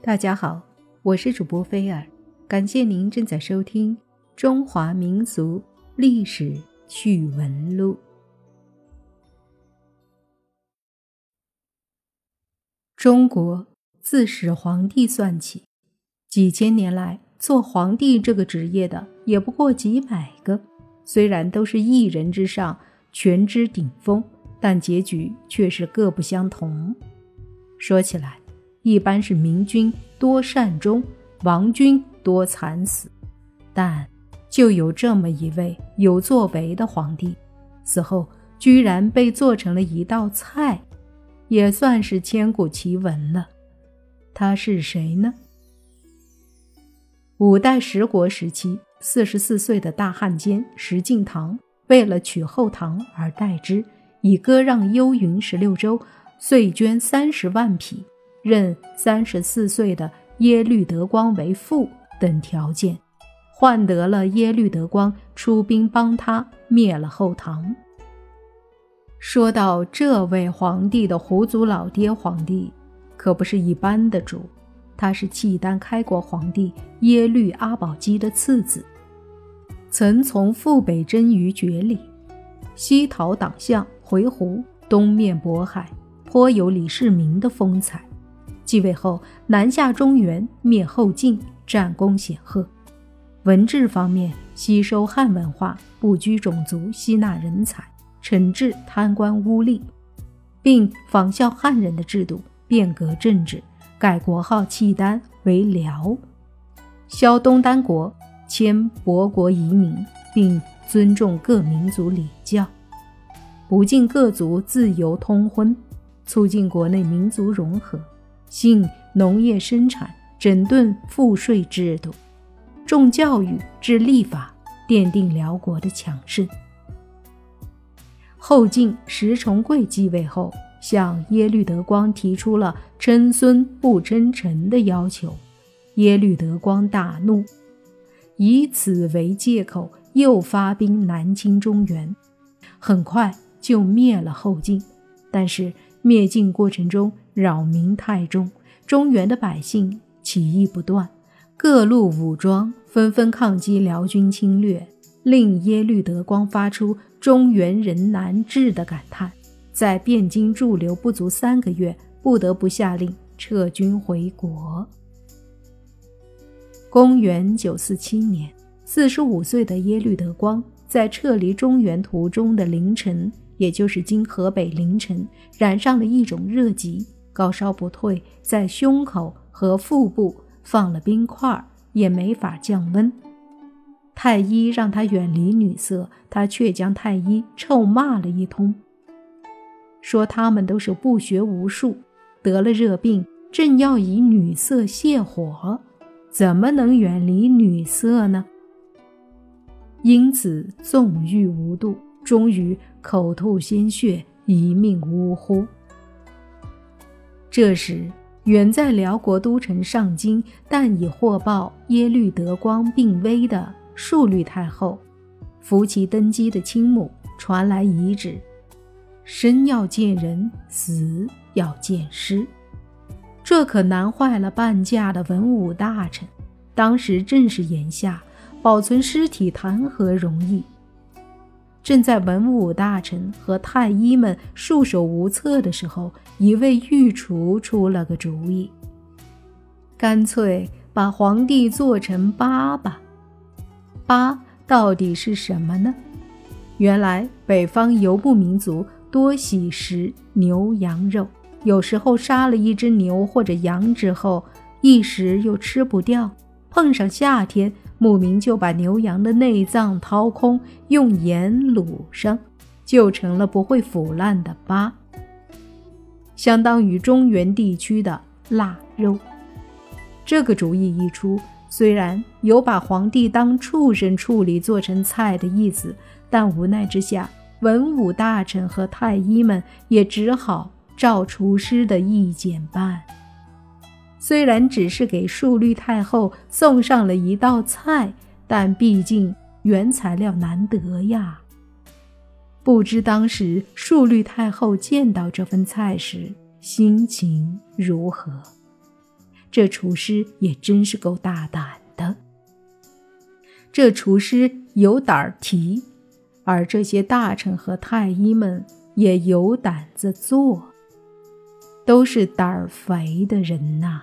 大家好，我是主播菲尔，感谢您正在收听《中华民族历史趣闻录》。中国自始皇帝算起，几千年来做皇帝这个职业的也不过几百个，虽然都是一人之上，权之顶峰，但结局却是各不相同。说起来。一般是明君多善终，亡君多惨死，但就有这么一位有作为的皇帝，死后居然被做成了一道菜，也算是千古奇闻了。他是谁呢？五代十国时期，四十四岁的大汉奸石敬瑭为了取后唐而代之，以割让幽云十六州，遂捐三十万匹。任三十四岁的耶律德光为父等条件，换得了耶律德光出兵帮他灭了后唐。说到这位皇帝的胡族老爹皇帝，可不是一般的主，他是契丹开国皇帝耶律阿保机的次子，曾从父辈真于绝里，西逃党项回鹘，东面渤海，颇有李世民的风采。继位后，南下中原，灭后晋，战功显赫。文治方面，吸收汉文化，不拘种族，吸纳人才，惩治贪官污吏，并仿效汉人的制度，变革政治，改国号契丹为辽，萧东丹国，迁博国移民，并尊重各民族礼教，不禁各族自由通婚，促进国内民族融合。兴农业生产，整顿赋税制度，重教育，治立法，奠定辽国的强盛。后晋石重贵继位后，向耶律德光提出了称孙不称臣的要求，耶律德光大怒，以此为借口，又发兵南侵中原，很快就灭了后晋。但是灭晋过程中，扰民太重，中原的百姓起义不断，各路武装纷纷抗击辽军侵略，令耶律德光发出“中原人难治”的感叹，在汴京驻留不足三个月，不得不下令撤军回国。公元九四七年，四十五岁的耶律德光在撤离中原途中的凌晨，也就是今河北凌晨，染上了一种热疾。高烧不退，在胸口和腹部放了冰块，也没法降温。太医让他远离女色，他却将太医臭骂了一通，说他们都是不学无术，得了热病，正要以女色泻火，怎么能远离女色呢？因此纵欲无度，终于口吐鲜血，一命呜呼。这时，远在辽国都城上京，但已获报耶律德光病危的数律太后，扶其登基的亲母传来遗旨：生要见人，死要见尸。这可难坏了半价的文武大臣。当时正是炎夏，保存尸体谈何容易？正在文武大臣和太医们束手无策的时候，一位御厨出了个主意，干脆把皇帝做成粑粑。粑到底是什么呢？原来北方游牧民族多喜食牛羊肉，有时候杀了一只牛或者羊之后，一时又吃不掉，碰上夏天。牧民就把牛羊的内脏掏空，用盐卤上，就成了不会腐烂的粑，相当于中原地区的腊肉。这个主意一出，虽然有把皇帝当畜生处理做成菜的意思，但无奈之下，文武大臣和太医们也只好照厨师的意见办。虽然只是给淑律太后送上了一道菜，但毕竟原材料难得呀。不知当时淑律太后见到这份菜时心情如何？这厨师也真是够大胆的。这厨师有胆儿提，而这些大臣和太医们也有胆子做，都是胆儿肥的人呐。